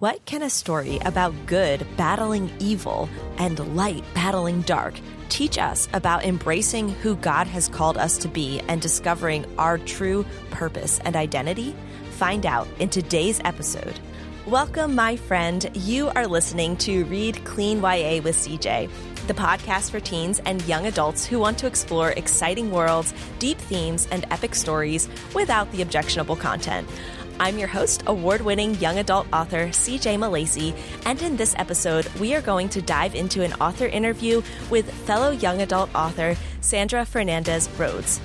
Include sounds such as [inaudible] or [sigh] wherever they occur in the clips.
What can a story about good battling evil and light battling dark teach us about embracing who God has called us to be and discovering our true purpose and identity? Find out in today's episode. Welcome, my friend. You are listening to Read Clean YA with CJ, the podcast for teens and young adults who want to explore exciting worlds, deep themes, and epic stories without the objectionable content. I'm your host, award winning young adult author CJ Milacci, and in this episode, we are going to dive into an author interview with fellow young adult author Sandra Fernandez Rhoads.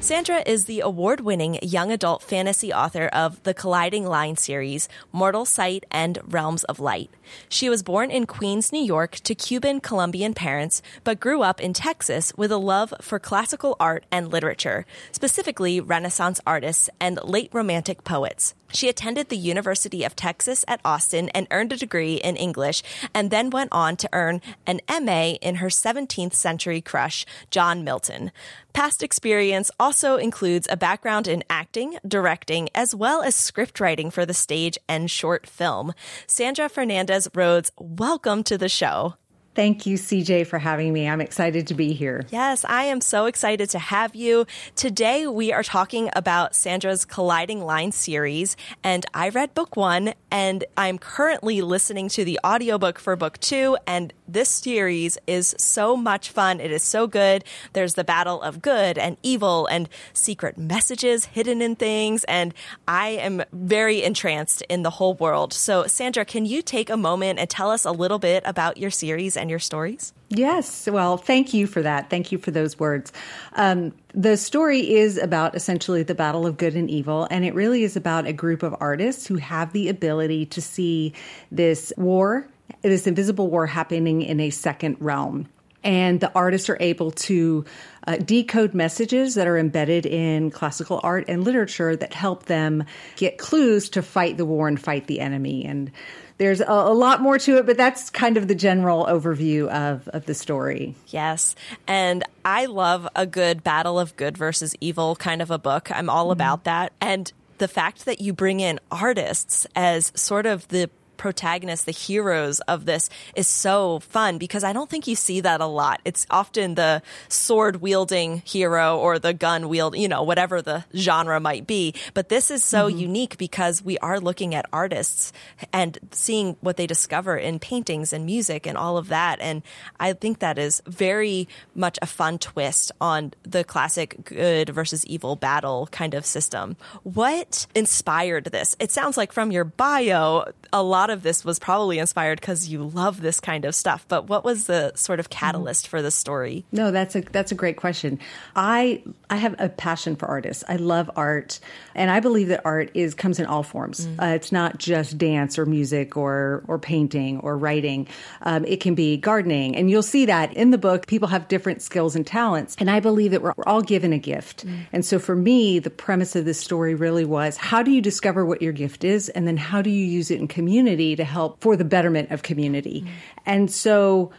Sandra is the award winning young adult fantasy author of the Colliding Line series, Mortal Sight and Realms of Light. She was born in Queens, New York to Cuban Colombian parents, but grew up in Texas with a love for classical art and literature, specifically Renaissance artists and late Romantic poets. She attended the University of Texas at Austin and earned a degree in English, and then went on to earn an MA in her 17th century crush, John Milton. Past experience also includes a background in acting, directing, as well as script writing for the stage and short film. Sandra Fernandez Rhoads, welcome to the show. Thank you, CJ, for having me. I'm excited to be here. Yes, I am so excited to have you. Today, we are talking about Sandra's Colliding Line series, and I read book one, and I'm currently listening to the audiobook for book two, and this series is so much fun. It is so good. There's the battle of good and evil and secret messages hidden in things, and I am very entranced in the whole world. So, Sandra, can you take a moment and tell us a little bit about your series and your stories? Yes. Well, thank you for that. Thank you for those words. Um, the story is about essentially the battle of good and evil, and it really is about a group of artists who have the ability to see this war, this invisible war happening in a second realm. And the artists are able to uh, decode messages that are embedded in classical art and literature that help them get clues to fight the war and fight the enemy. And there's a, a, lot more to it, but that's kind of the general overview of, of the story. Yes. And I love a good battle of good versus evil kind of a book. I'm all mm-hmm. about that. And the fact that you bring in artists as sort of the protagonists, the heroes of this is so fun because I don't think you see that a lot. It's often the sword wielding hero or the gun wield, you know, whatever the genre might be. But this is so mm-hmm. unique because we are looking at artists and seeing what they discover in paintings and music and all of that. And I think that is very much a fun twist on the classic good versus evil battle kind of system. What inspired this? It sounds like from your bio, a lot lot of this was probably inspired because you love this kind of stuff. But what was the sort of catalyst mm-hmm. for the story? No, that's a that's a great question. I I have a passion for artists. I love art, and I believe that art is comes in all forms. Mm-hmm. Uh, it's not just dance or music or or painting or writing. Um, it can be gardening, and you'll see that in the book. People have different skills and talents, and I believe that we're, we're all given a gift. Mm-hmm. And so for me, the premise of this story really was: how do you discover what your gift is, and then how do you use it in community? To help for the betterment of community. Mm-hmm. And so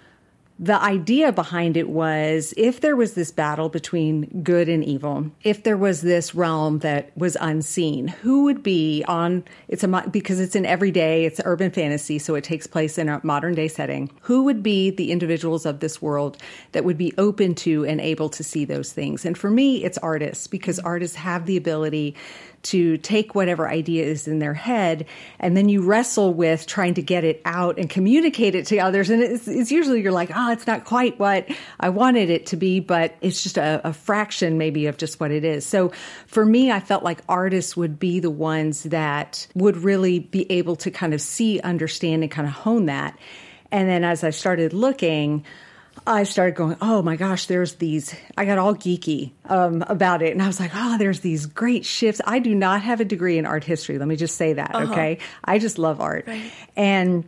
the idea behind it was if there was this battle between good and evil, if there was this realm that was unseen, who would be on it's a because it's an everyday, it's urban fantasy, so it takes place in a modern day setting. Who would be the individuals of this world that would be open to and able to see those things? And for me, it's artists because artists have the ability to take whatever idea is in their head and then you wrestle with trying to get it out and communicate it to others. And it's, it's usually you're like, oh, it's not quite what I wanted it to be, but it's just a, a fraction maybe of just what it is. So for me, I felt like artists would be the ones that would really be able to kind of see, understand, and kind of hone that. And then as I started looking, I started going, oh my gosh, there's these. I got all geeky um, about it. And I was like, oh, there's these great shifts. I do not have a degree in art history. Let me just say that, uh-huh. okay? I just love art. Right. And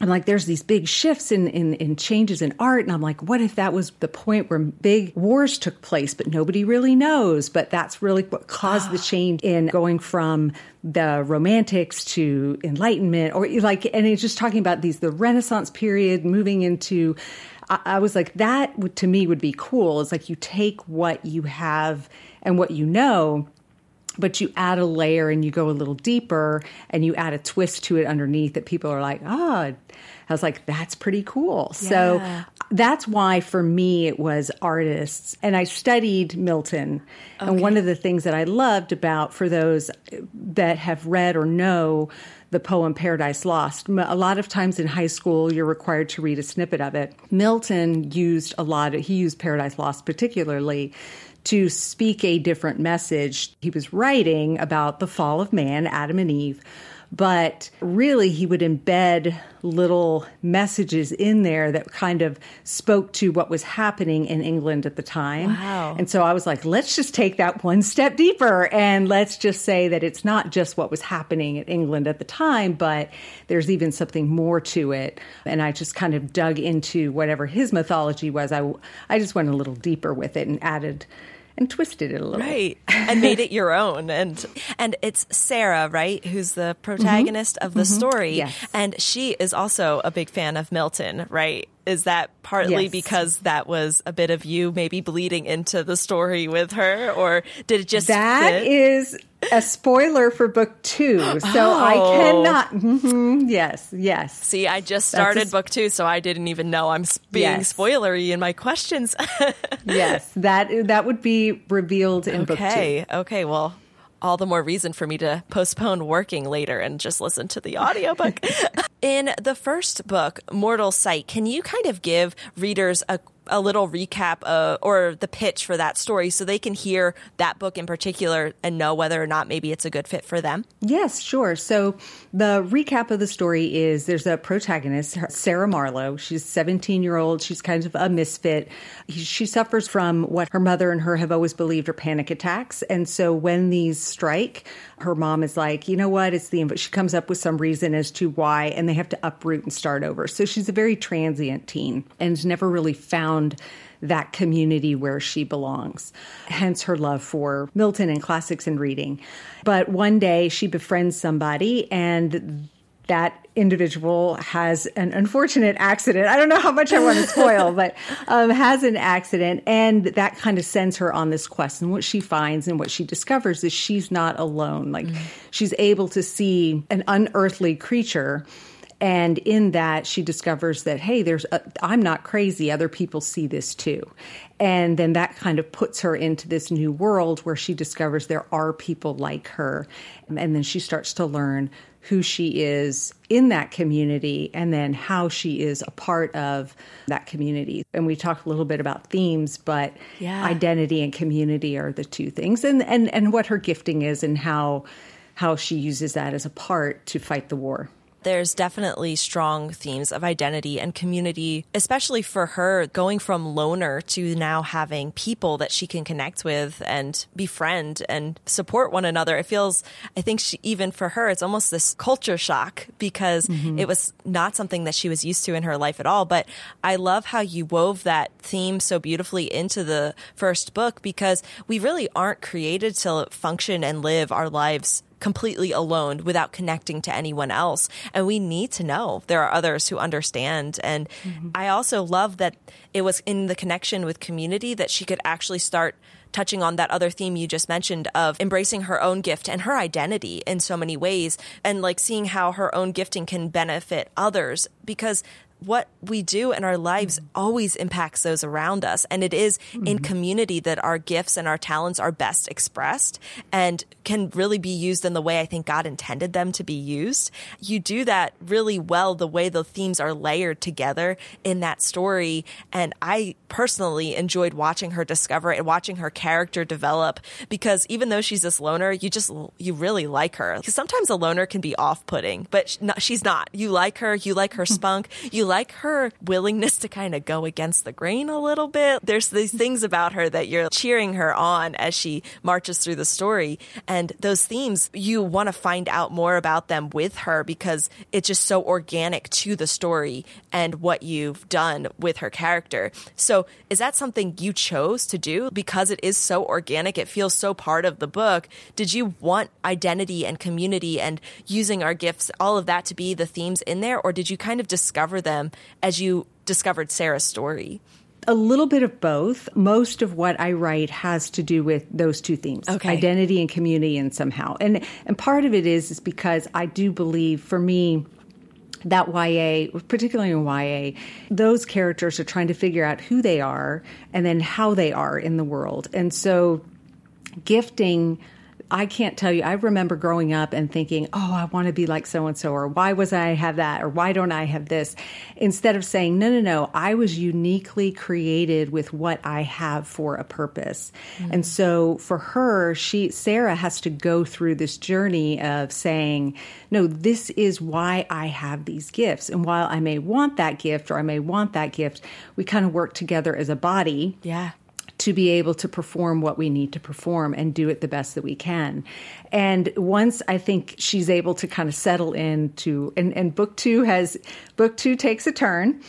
I'm like, there's these big shifts in, in, in, changes in art. And I'm like, what if that was the point where big wars took place, but nobody really knows? But that's really what caused the change in going from the romantics to enlightenment or like, and it's just talking about these, the Renaissance period moving into I, I was like, that would, to me would be cool. It's like you take what you have and what you know but you add a layer and you go a little deeper and you add a twist to it underneath that people are like, ah, oh. I was like, that's pretty cool. Yeah. So that's why for me it was artists. And I studied Milton. Okay. And one of the things that I loved about for those that have read or know the poem Paradise Lost. A lot of times in high school, you're required to read a snippet of it. Milton used a lot, of, he used Paradise Lost particularly to speak a different message. He was writing about the fall of man, Adam and Eve, but really he would embed little messages in there that kind of spoke to what was happening in England at the time. Wow. And so I was like, let's just take that one step deeper and let's just say that it's not just what was happening in England at the time, but there's even something more to it. And I just kind of dug into whatever his mythology was. I, I just went a little deeper with it and added and twisted it a little. Right. and made it your own. And and it's Sarah, right, who's the protagonist mm-hmm. of the mm-hmm. story. Yes. And she is also a big fan of Milton, right? Is that partly yes. because that was a bit of you maybe bleeding into the story with her, or did it just That fit? is a spoiler for book two, so oh. I cannot. Mm-hmm, yes, yes. See, I just started book two, so I didn't even know I'm being yes. spoilery in my questions. [laughs] yes, that that would be revealed in okay. book two. Okay, okay. Well, all the more reason for me to postpone working later and just listen to the audiobook. [laughs] In the first book, Mortal Sight, can you kind of give readers a a little recap uh, or the pitch for that story so they can hear that book in particular and know whether or not maybe it's a good fit for them? Yes, sure. So the recap of the story is there's a protagonist, Sarah Marlowe. She's 17 year old. She's kind of a misfit. She suffers from what her mother and her have always believed are panic attacks. And so when these strike, her mom is like, you know what? It's the, she comes up with some reason as to why, and they have to uproot and start over. So she's a very transient teen and never really found that community where she belongs. Hence her love for Milton and classics and reading. But one day she befriends somebody and that individual has an unfortunate accident. I don't know how much I want to [laughs] spoil, but um, has an accident, and that kind of sends her on this quest. And what she finds and what she discovers is she's not alone. Like mm-hmm. she's able to see an unearthly creature. And in that, she discovers that, hey, there's, i I'm not crazy. Other people see this too. And then that kind of puts her into this new world where she discovers there are people like her. And then she starts to learn who she is in that community and then how she is a part of that community. And we talked a little bit about themes, but yeah. identity and community are the two things and, and, and what her gifting is and how how she uses that as a part to fight the war there's definitely strong themes of identity and community, especially for her going from loner to now having people that she can connect with and befriend and support one another. It feels, I think she, even for her, it's almost this culture shock because mm-hmm. it was not something that she was used to in her life at all. But I love how you wove that theme so beautifully into the first book because we really aren't created to function and live our lives completely alone without connecting to anyone else. And we need to know there are others who understand. And mm-hmm. I also love that it was in the connection with community that she could actually start touching on that other theme you just mentioned of embracing her own gift and her identity in so many ways and like seeing how her own gifting can benefit others because what we do in our lives always impacts those around us. And it is mm-hmm. in community that our gifts and our talents are best expressed and can really be used in the way I think God intended them to be used. You do that really well the way the themes are layered together in that story. And I personally enjoyed watching her discover it and watching her character develop because even though she's this loner, you just, you really like her. Because sometimes a loner can be off putting, but she's not. You like her, you like her [laughs] spunk, you like her willingness to kind of go against the grain a little bit. There's these things about her that you're cheering her on as she marches through the story. And those themes, you want to find out more about them with her because it's just so organic to the story and what you've done with her character. So is that something you chose to do because it is so organic? It feels so part of the book. Did you want identity and community and using our gifts, all of that to be the themes in there? Or did you kind of discover them them as you discovered Sarah's story? A little bit of both. Most of what I write has to do with those two themes. Okay. Identity and community and somehow. And and part of it is is because I do believe for me that YA, particularly in YA, those characters are trying to figure out who they are and then how they are in the world. And so gifting I can't tell you. I remember growing up and thinking, "Oh, I want to be like so and so," or "Why was I have that?" or "Why don't I have this?" Instead of saying, "No, no, no, I was uniquely created with what I have for a purpose." Mm-hmm. And so for her, she Sarah has to go through this journey of saying, "No, this is why I have these gifts." And while I may want that gift or I may want that gift, we kind of work together as a body. Yeah to be able to perform what we need to perform and do it the best that we can. And once I think she's able to kind of settle into, and, and book two has, book two takes a turn,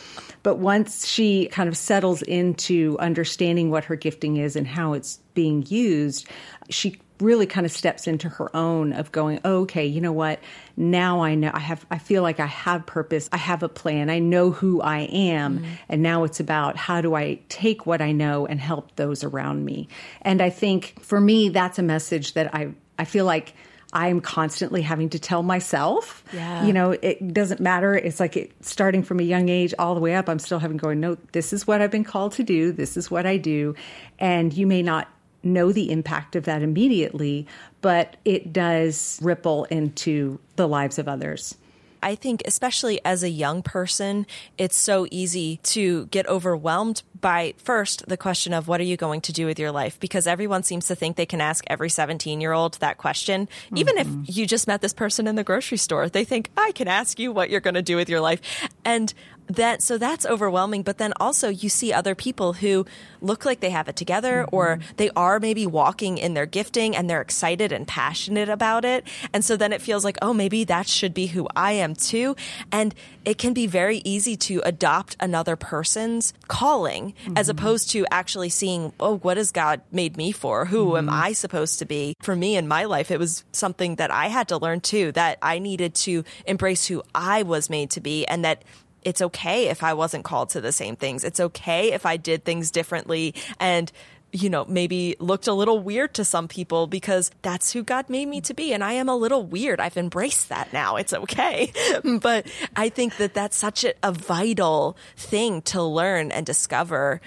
but once she kind of settles into understanding what her gifting is and how it's being used, she really kind of steps into her own of going, oh, okay, you know what? Now I know I have, I feel like I have purpose. I have a plan. I know who I am. Mm-hmm. And now it's about how do I take what I know and help those around me. And I think for me, that's a message that I, I feel like I'm constantly having to tell myself. Yeah. You know, it doesn't matter. It's like it, starting from a young age all the way up, I'm still having going, no, this is what I've been called to do. This is what I do. And you may not know the impact of that immediately, but it does ripple into the lives of others. I think, especially as a young person, it's so easy to get overwhelmed by first the question of what are you going to do with your life? Because everyone seems to think they can ask every 17 year old that question. Mm-hmm. Even if mm-hmm. you just met this person in the grocery store, they think, I can ask you what you're going to do with your life. And that so that's overwhelming but then also you see other people who look like they have it together mm-hmm. or they are maybe walking in their gifting and they're excited and passionate about it and so then it feels like oh maybe that should be who I am too and it can be very easy to adopt another person's calling mm-hmm. as opposed to actually seeing oh what has God made me for who mm-hmm. am I supposed to be for me in my life it was something that I had to learn too that I needed to embrace who I was made to be and that it's okay if I wasn't called to the same things. It's okay if I did things differently and you know, maybe looked a little weird to some people because that's who God made me to be. And I am a little weird. I've embraced that now. It's okay. [laughs] but I think that that's such a, a, vital thing to learn and discover,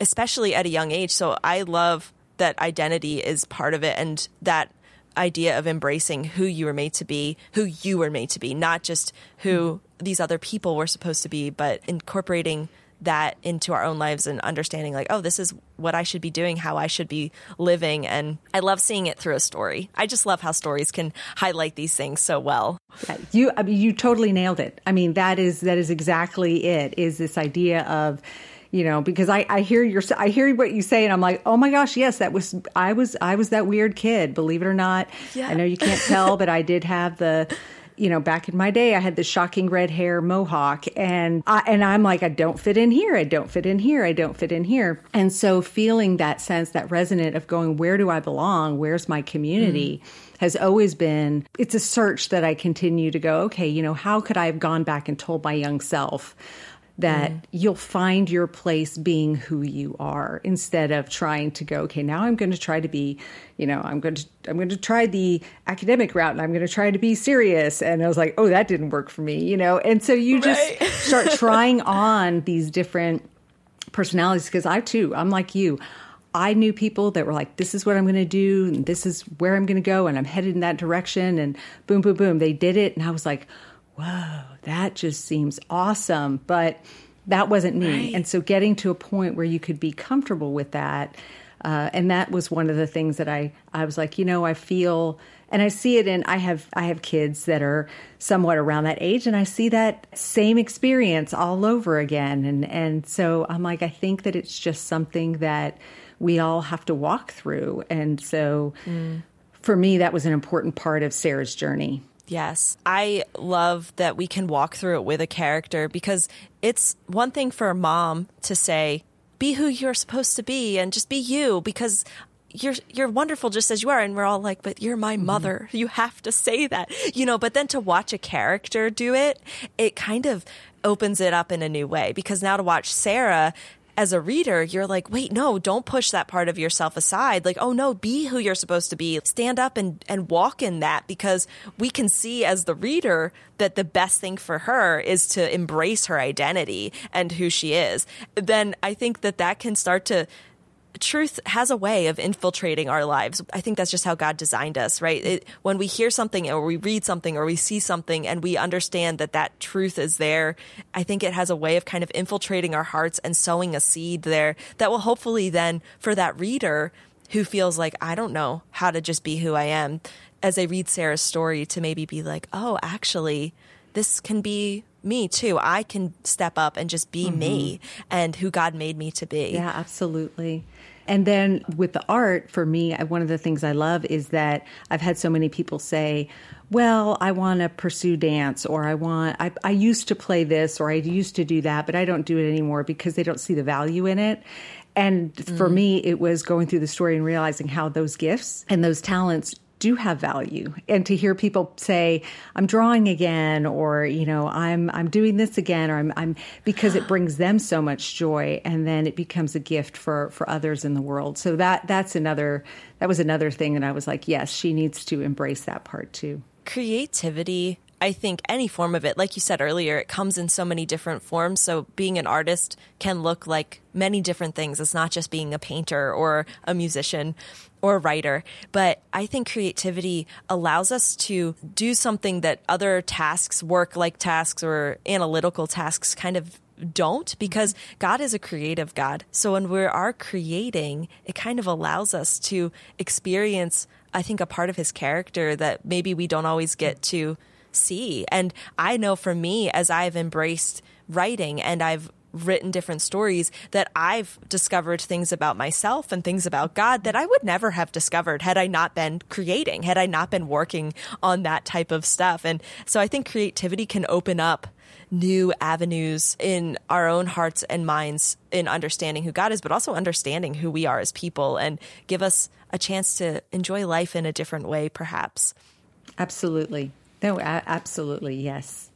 especially at a young age. So I love that identity is part of it and that idea of embracing who you were made to be, who you were made to be, not just who these other people were supposed to be, but incorporating that into our own lives and understanding like oh this is what i should be doing how i should be living. And i love seeing it through a story. I just love how stories can highlight these things so well. Yeah, you I mean, you totally nailed it. I mean that is that is exactly it is this idea of you know because I, I hear your i hear what you say and i'm like oh my gosh yes that was i was i was that weird kid believe it or not yeah. i know you can't tell but i did have the you know, back in my day, I had the shocking red hair mohawk, and I, and I'm like, I don't fit in here. I don't fit in here. I don't fit in here. And so, feeling that sense, that resonant of going, where do I belong? Where's my community? Mm has always been it's a search that I continue to go, okay, you know, how could I have gone back and told my young self that mm. you'll find your place being who you are instead of trying to go okay now i'm going to try to be you know i'm going to i'm going to try the academic route and i'm going to try to be serious and i was like oh that didn't work for me you know and so you just [laughs] start trying on these different personalities because i too i'm like you I knew people that were like, this is what I'm going to do, and this is where I'm going to go, and I'm headed in that direction, and boom, boom, boom. They did it, and I was like, whoa, that just seems awesome. But that wasn't me. Right. And so getting to a point where you could be comfortable with that. Uh, and that was one of the things that I, I was like, you know, I feel, and I see it in, I have, I have kids that are somewhat around that age and I see that same experience all over again. And, and so I'm like, I think that it's just something that we all have to walk through. And so mm. for me, that was an important part of Sarah's journey. Yes. I love that we can walk through it with a character because it's one thing for a mom to say, be who you're supposed to be and just be you because you're you're wonderful just as you are and we're all like but you're my mm-hmm. mother mm-hmm. you have to say that you know but then to watch a character do it it kind of opens it up in a new way because now to watch Sarah as a reader, you're like, wait, no, don't push that part of yourself aside. Like, oh no, be who you're supposed to be. Stand up and, and walk in that because we can see as the reader that the best thing for her is to embrace her identity and who she is. Then I think that that can start to truth has a way of infiltrating our lives. I think that's just how God designed us, right? It, when we hear something or we read something or we see something and we understand that that truth is there, I think it has a way of kind of infiltrating our hearts and sowing a seed there that will hopefully then for that reader who feels like, I don't know how to just be who I am, as they read Sarah's story to maybe be like, oh, actually, this can be me too. I can step up and just be mm-hmm. me and who God made me to be. Yeah, absolutely. And then with the art, for me, one of the things I love is that I've had so many people say, well, I want to pursue dance, or I want, I, I used to play this, or I used to do that, but I don't do it anymore because they don't see the value in it. And for mm. me, it was going through the story and realizing how those gifts and those talents do have value. And to hear people say i'm drawing again or you know i'm i'm doing this again or i'm, I'm because it brings them so much joy and then it becomes a gift for for others in the world. So that that's another that was another thing and i was like yes she needs to embrace that part too. Creativity I think any form of it, like you said earlier, it comes in so many different forms. So being an artist can look like many different things. It's not just being a painter or a musician or a writer. But I think creativity allows us to do something that other tasks, work like tasks or analytical tasks kind of don't because God is a creative God. So when we are creating, it kind of allows us to experience, I think, a part of his character that maybe we don't always get to see. And I know for me, as I've embraced writing and I've written different stories that I've discovered things about myself and things about God that I would never have discovered had I not been creating, had I not been working on that type of stuff. And so I think creativity can open up new avenues in our own hearts and minds in understanding who God is, but also understanding who we are as people and give us a chance to enjoy life in a different way, perhaps. Absolutely. No, absolutely, yes.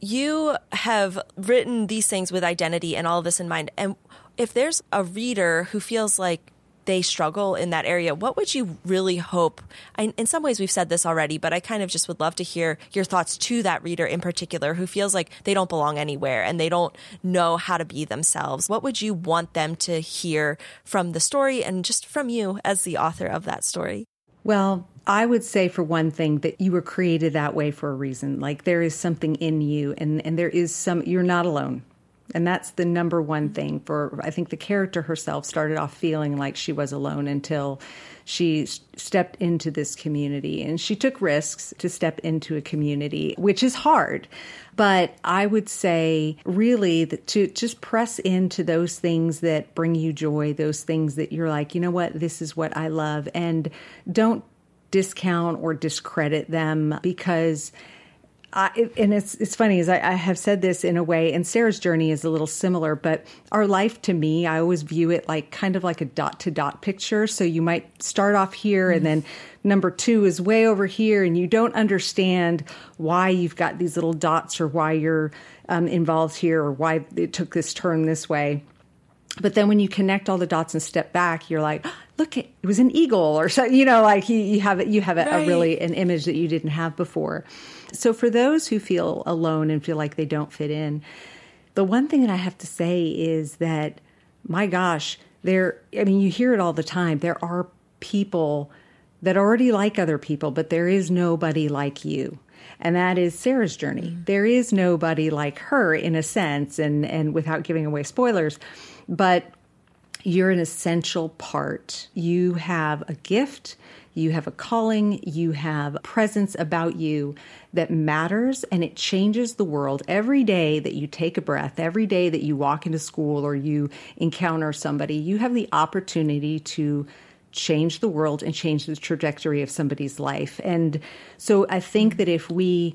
You have written these things with identity and all of this in mind. And if there's a reader who feels like they struggle in that area, what would you really hope? I, in some ways, we've said this already, but I kind of just would love to hear your thoughts to that reader in particular who feels like they don't belong anywhere and they don't know how to be themselves. What would you want them to hear from the story and just from you as the author of that story? Well, I would say for one thing that you were created that way for a reason. Like there is something in you and and there is some you're not alone. And that's the number one thing for I think the character herself started off feeling like she was alone until she stepped into this community and she took risks to step into a community, which is hard. But I would say really to just press into those things that bring you joy, those things that you're like, you know what, this is what I love. And don't discount or discredit them because I, and it's it's funny as I, I, have said this in a way, and Sarah's journey is a little similar. But our life, to me, I always view it like kind of like a dot to dot picture. So you might start off here, mm-hmm. and then number two is way over here, and you don't understand why you've got these little dots or why you're um, involved here or why it took this turn this way. But then when you connect all the dots and step back, you're like, look, it was an eagle or so, you know, like you, you have, you have a, right. a really an image that you didn't have before. So for those who feel alone and feel like they don't fit in, the one thing that I have to say is that, my gosh, there, I mean, you hear it all the time. There are people that already like other people, but there is nobody like you and that is Sarah's journey. Mm. There is nobody like her in a sense, and and without giving away spoilers, but you're an essential part. You have a gift, you have a calling, you have a presence about you that matters and it changes the world. Every day that you take a breath, every day that you walk into school or you encounter somebody, you have the opportunity to change the world and change the trajectory of somebody's life. And so I think that if we,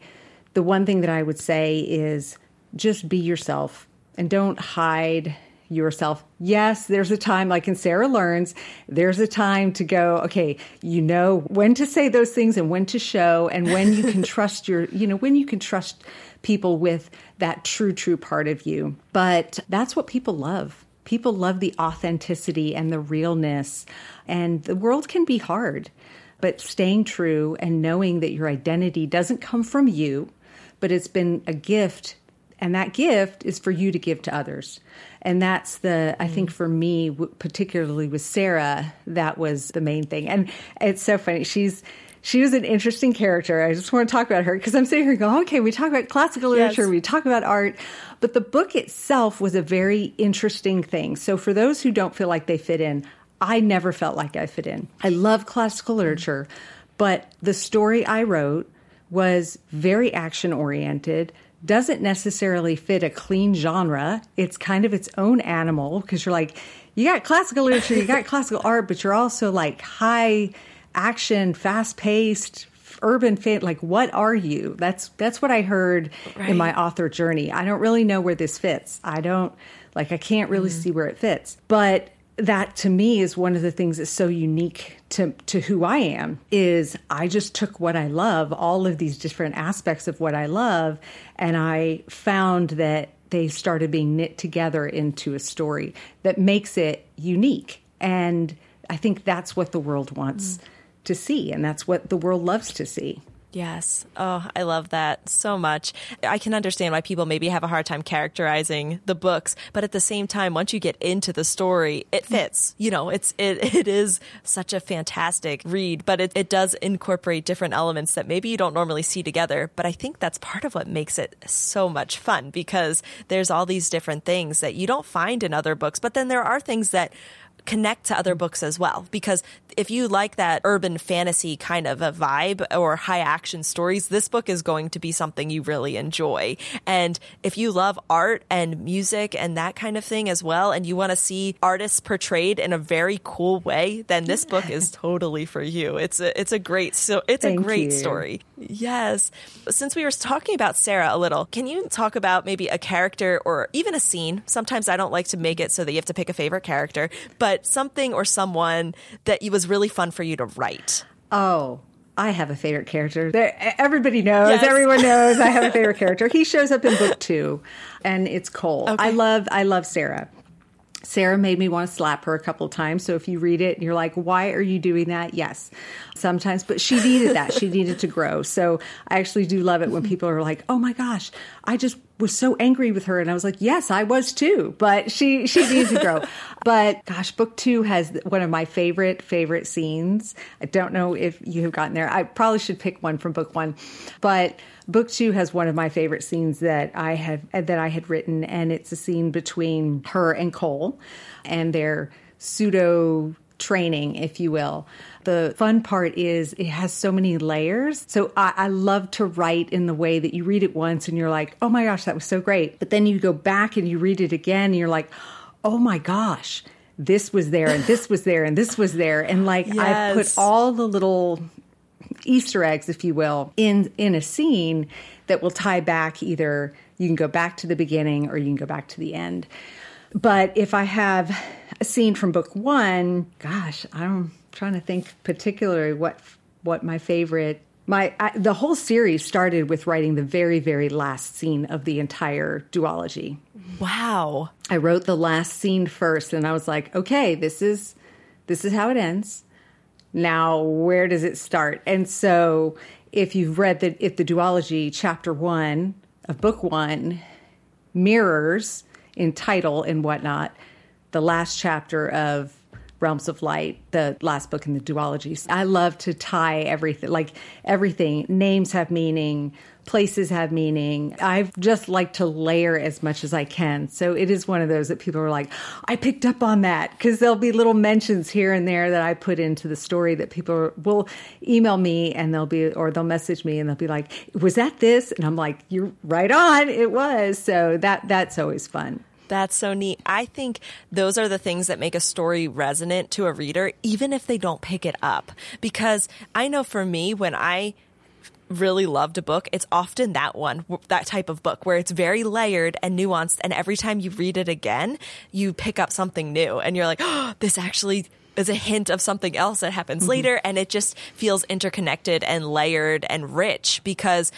the one thing that I would say is just be yourself and don't hide yourself. Yes, there's a time, like in Sarah Learns, there's a time to go, okay, you know when to say those things and when to show, and when you can [laughs] trust your, you know, when you can trust people with that true, true part of you. But that's what people love. People love the authenticity and the realness. And the world can be hard, but staying true and knowing that your identity doesn't come from you, but it's been a gift. And that gift is for you to give to others. And that's the, I think mm. for me, particularly with Sarah, that was the main thing. And it's so funny. She's, she was an interesting character. I just want to talk about her because I'm sitting here going, okay, we talk about classical literature, yes. we talk about art, but the book itself was a very interesting thing. So for those who don't feel like they fit in, I never felt like I fit in. I love classical literature, but the story I wrote was very action oriented, doesn't necessarily fit a clean genre. It's kind of its own animal because you're like, you got classical literature, you got [laughs] classical art, but you're also like high action, fast paced, urban fan like what are you that's that's what i heard right. in my author journey i don't really know where this fits i don't like i can't really mm-hmm. see where it fits but that to me is one of the things that's so unique to to who I am is I just took what I love all of these different aspects of what I love and I found that they started being knit together into a story that makes it unique and I think that's what the world wants mm to see. And that's what the world loves to see. Yes. Oh, I love that so much. I can understand why people maybe have a hard time characterizing the books, but at the same time, once you get into the story, it mm. fits. You know, it's it [laughs] it is such a fantastic read, but it, it does incorporate different elements that maybe you don't normally see together. But I think that's part of what makes it so much fun because there's all these different things that you don't find in other books, but then there are things that connect to other books as well. Because if you like that urban fantasy kind of a vibe or high action stories, this book is going to be something you really enjoy. And if you love art and music and that kind of thing as well, and you want to see artists portrayed in a very cool way, then this book is totally for you. It's a, it's a great, so it's Thank a great you. story. Yes. Since we were talking about Sarah a little, can you talk about maybe a character or even a scene? Sometimes I don't like to make it so that you have to pick a favorite character, but something or someone that was really fun for you to write. Oh, I have a favorite character. Everybody knows, yes. everyone knows I have a [laughs] favorite character. He shows up in book two, and it's Cole. Okay. I love, I love Sarah. Sarah made me want to slap her a couple times. So if you read it and you're like, why are you doing that? Yes, sometimes, but she needed that. she needed to grow. So I actually do love it when people are like, oh my gosh, I just was so angry with her. And I was like, yes, I was too, but she, she needs to grow. but gosh, book two has one of my favorite, favorite scenes. I don't know if you have gotten there. I probably should pick one from book one, but book two has one of my favorite scenes that I have, that I had written. And it's a scene between her and Cole and their pseudo training, if you will. The fun part is it has so many layers. So I, I, love to write in the way that you read it once and you're like, oh my gosh, that was so great. But then you go back and you read it again and you're like, oh my gosh, this was there and this was there and this was there. And like yes. I put all the little Easter eggs, if you will, in in a scene that will tie back either you can go back to the beginning or you can go back to the end. But if I have a scene from book one, gosh, I'm trying to think particularly what what my favorite my I, the whole series started with writing the very very last scene of the entire duology. Wow. I wrote the last scene first and I was like, okay, this is this is how it ends. Now, where does it start? And so, if you've read the if the duology chapter 1 of book 1 mirrors in title and whatnot, the last chapter of Realms of Light, the last book in the duology. I love to tie everything, like everything. Names have meaning, places have meaning. I just like to layer as much as I can. So it is one of those that people are like, I picked up on that because there'll be little mentions here and there that I put into the story that people will email me and they'll be, or they'll message me and they'll be like, was that this? And I'm like, you're right on. It was. So that, that's always fun. That's so neat. I think those are the things that make a story resonant to a reader, even if they don't pick it up. Because I know for me, when I really loved a book, it's often that one, that type of book where it's very layered and nuanced. And every time you read it again, you pick up something new and you're like, oh, this actually is a hint of something else that happens mm-hmm. later. And it just feels interconnected and layered and rich because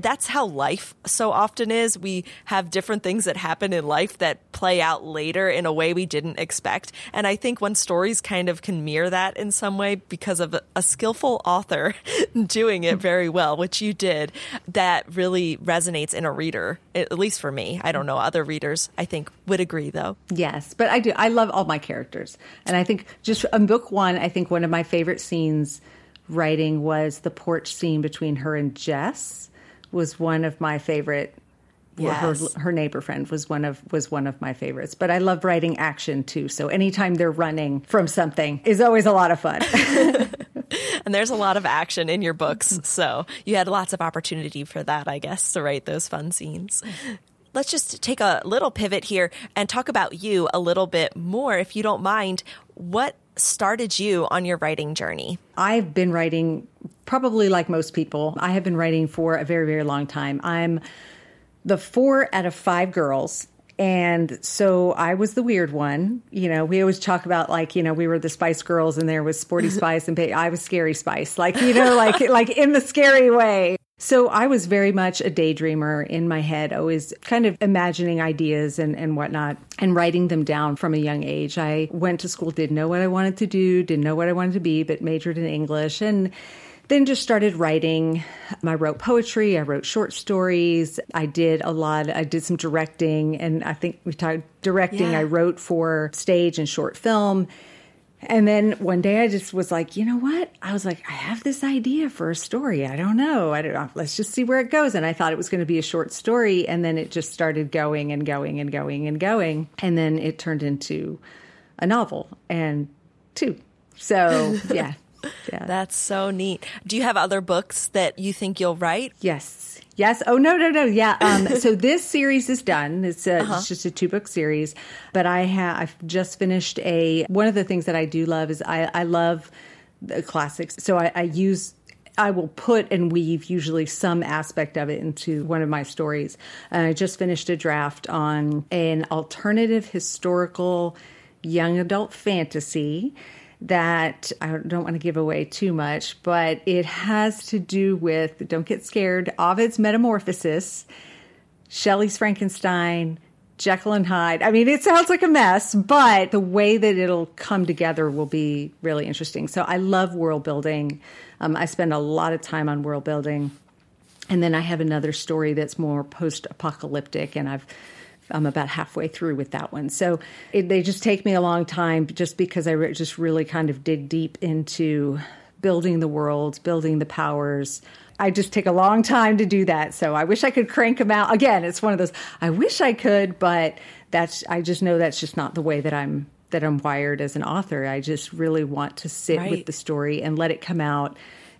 that's how life so often is. We have different things that happen in life that play out later in a way we didn't expect. And I think when stories kind of can mirror that in some way because of a skillful author [laughs] doing it very well, which you did, that really resonates in a reader, at least for me. I don't know. Other readers, I think, would agree though. Yes, but I do. I love all my characters. And I think just in book one, I think one of my favorite scenes writing was the porch scene between her and Jess was one of my favorite yes. her her neighbor friend was one of was one of my favorites. But I love writing action too. So anytime they're running from something is always a lot of fun. [laughs] and there's a lot of action in your books, so you had lots of opportunity for that, I guess, to write those fun scenes. Let's just take a little pivot here and talk about you a little bit more, if you don't mind. What started you on your writing journey? I've been writing probably like most people. I have been writing for a very, very long time. I'm the four out of five girls. And so I was the weird one. You know, we always talk about like, you know, we were the Spice Girls and there was Sporty [laughs] Spice and I was Scary Spice. Like, you know, like like in the scary way. So I was very much a daydreamer in my head, always kind of imagining ideas and, and whatnot and writing them down from a young age. I went to school, didn't know what I wanted to do, didn't know what I wanted to be, but majored in English and then just started writing. I wrote poetry, I wrote short stories, I did a lot, I did some directing, and I think we talked directing, yeah. I wrote for stage and short film. And then one day I just was like, you know what? I was like, I have this idea for a story. I don't know. I don't know. Let's just see where it goes. And I thought it was going to be a short story. And then it just started going and going and going and going. And then it turned into a novel and two. So, [laughs] yeah. Yeah. That's so neat. Do you have other books that you think you'll write? Yes. Yes. Oh no, no, no. Yeah. [laughs] Um, so this series is done. It's, a, uh-huh. it's just a two book series, but I have I've just finished a. One of the things that I do love is I I love the classics. So I, I use I will put and weave usually some aspect of it into one of my stories. Uh, I just finished a draft on an alternative historical young adult fantasy that I don't want to give away too much, but it has to do with, don't get scared, Ovid's Metamorphosis, Shelley's Frankenstein, Jekyll and Hyde. I mean, it sounds like a mess, but the way that it'll come together will be really interesting. So I love world building. Um, I spend a lot of time on world building. And then I have another story that's more post apocalyptic, and I've I'm about halfway through with that one. So it, they just take me a long time just because I re- just really kind of dig deep into building the world, building the powers. I just take a long time to do that. So I wish I could crank them out. Again, it's one of those I wish I could, but that's I just know that's just not the way that I'm that I'm wired as an author. I just really want to sit right. with the story and let it come out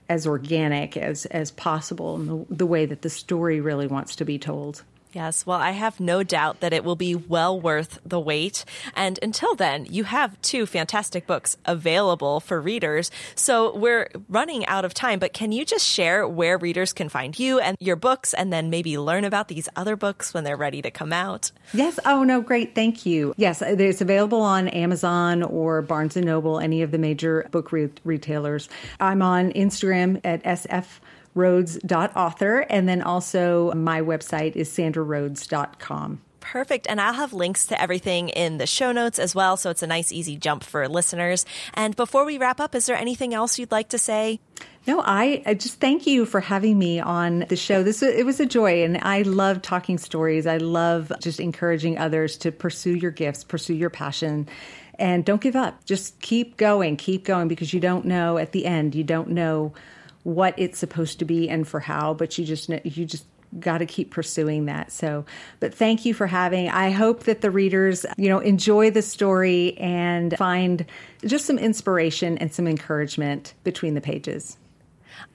as organic as as possible in the, the way that the story really wants to be told. Yes, well, I have no doubt that it will be well worth the wait. And until then, you have two fantastic books available for readers. So we're running out of time, but can you just share where readers can find you and your books and then maybe learn about these other books when they're ready to come out? Yes. Oh, no, great. Thank you. Yes, uh, it's available on Amazon or Barnes and Noble, any of the major book re- retailers. I'm on Instagram at SF rhoads.author. And then also my website is sandrarhoads.com. Perfect. And I'll have links to everything in the show notes as well. So it's a nice, easy jump for listeners. And before we wrap up, is there anything else you'd like to say? No, I, I just thank you for having me on the show. This it was a joy, and I love talking stories. I love just encouraging others to pursue your gifts, pursue your passion, and don't give up. Just keep going, keep going, because you don't know at the end. You don't know what it's supposed to be and for how, but you just you just got to keep pursuing that. So, but thank you for having. I hope that the readers, you know, enjoy the story and find just some inspiration and some encouragement between the pages.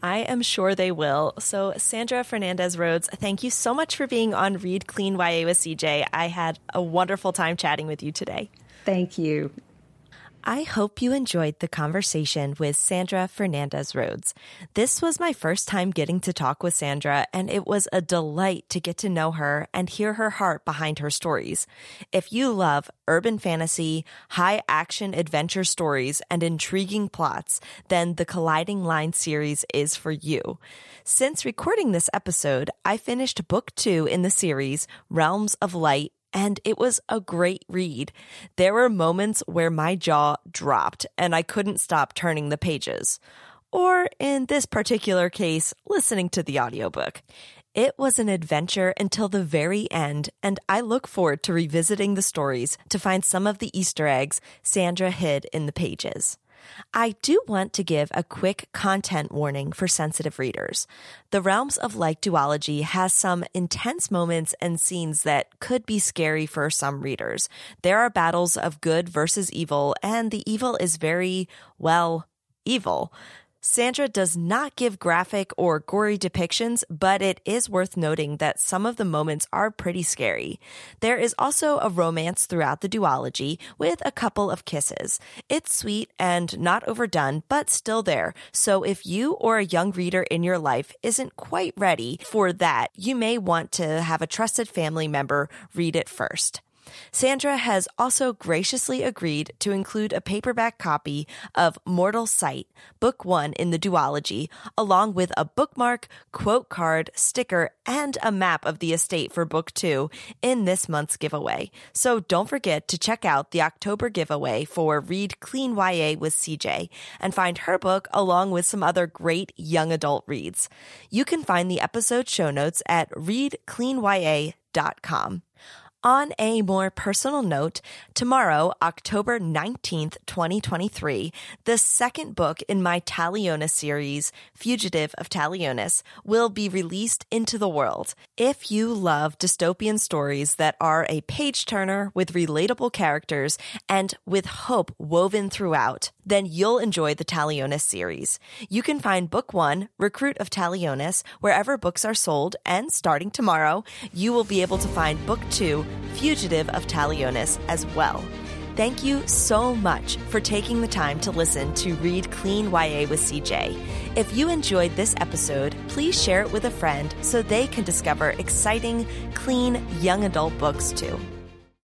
I am sure they will. So, Sandra Fernandez Rhoads, thank you so much for being on Read Clean YA with CJ. I had a wonderful time chatting with you today. Thank you. I hope you enjoyed the conversation with Sandra Fernandez Rhoads. This was my first time getting to talk with Sandra, and it was a delight to get to know her and hear her heart behind her stories. If you love urban fantasy, high action adventure stories, and intriguing plots, then the Colliding Line series is for you. Since recording this episode, I finished book two in the series, Realms of Light and it was a great read. There were moments where my jaw dropped and I couldn't stop turning the pages. Or in this particular case, listening to the audiobook. It was an adventure until the very end, and I look forward to revisiting the stories to find some of the Easter eggs Sandra hid in the pages. I do want to give a quick content warning for sensitive readers. The Realms of Light duology has some intense moments and scenes that could be scary for some readers. There are battles of good versus evil, and the evil is very, well, evil. Sandra does not give graphic or gory depictions, but it is worth noting that some of the moments are pretty scary. There is also a romance throughout the duology with a couple of kisses. It's sweet and not overdone, but still there. So if you or a young reader in your life isn't quite ready for that, you may want to have a trusted family member read it first. Sandra has also graciously agreed to include a paperback copy of Mortal Sight, Book One in the duology, along with a bookmark, quote card, sticker, and a map of the estate for Book Two in this month's giveaway. So don't forget to check out the October giveaway for Read Clean YA with CJ and find her book along with some other great young adult reads. You can find the episode show notes at readcleanya.com. On a more personal note, tomorrow, October 19th, 2023, the second book in my Talionis series, Fugitive of Talionis, will be released into the world. If you love dystopian stories that are a page turner with relatable characters and with hope woven throughout, then you'll enjoy the Talionis series. You can find book one, Recruit of Talionis, wherever books are sold, and starting tomorrow, you will be able to find book two, Fugitive of Talionis, as well. Thank you so much for taking the time to listen to Read Clean YA with CJ. If you enjoyed this episode, please share it with a friend so they can discover exciting, clean, young adult books too.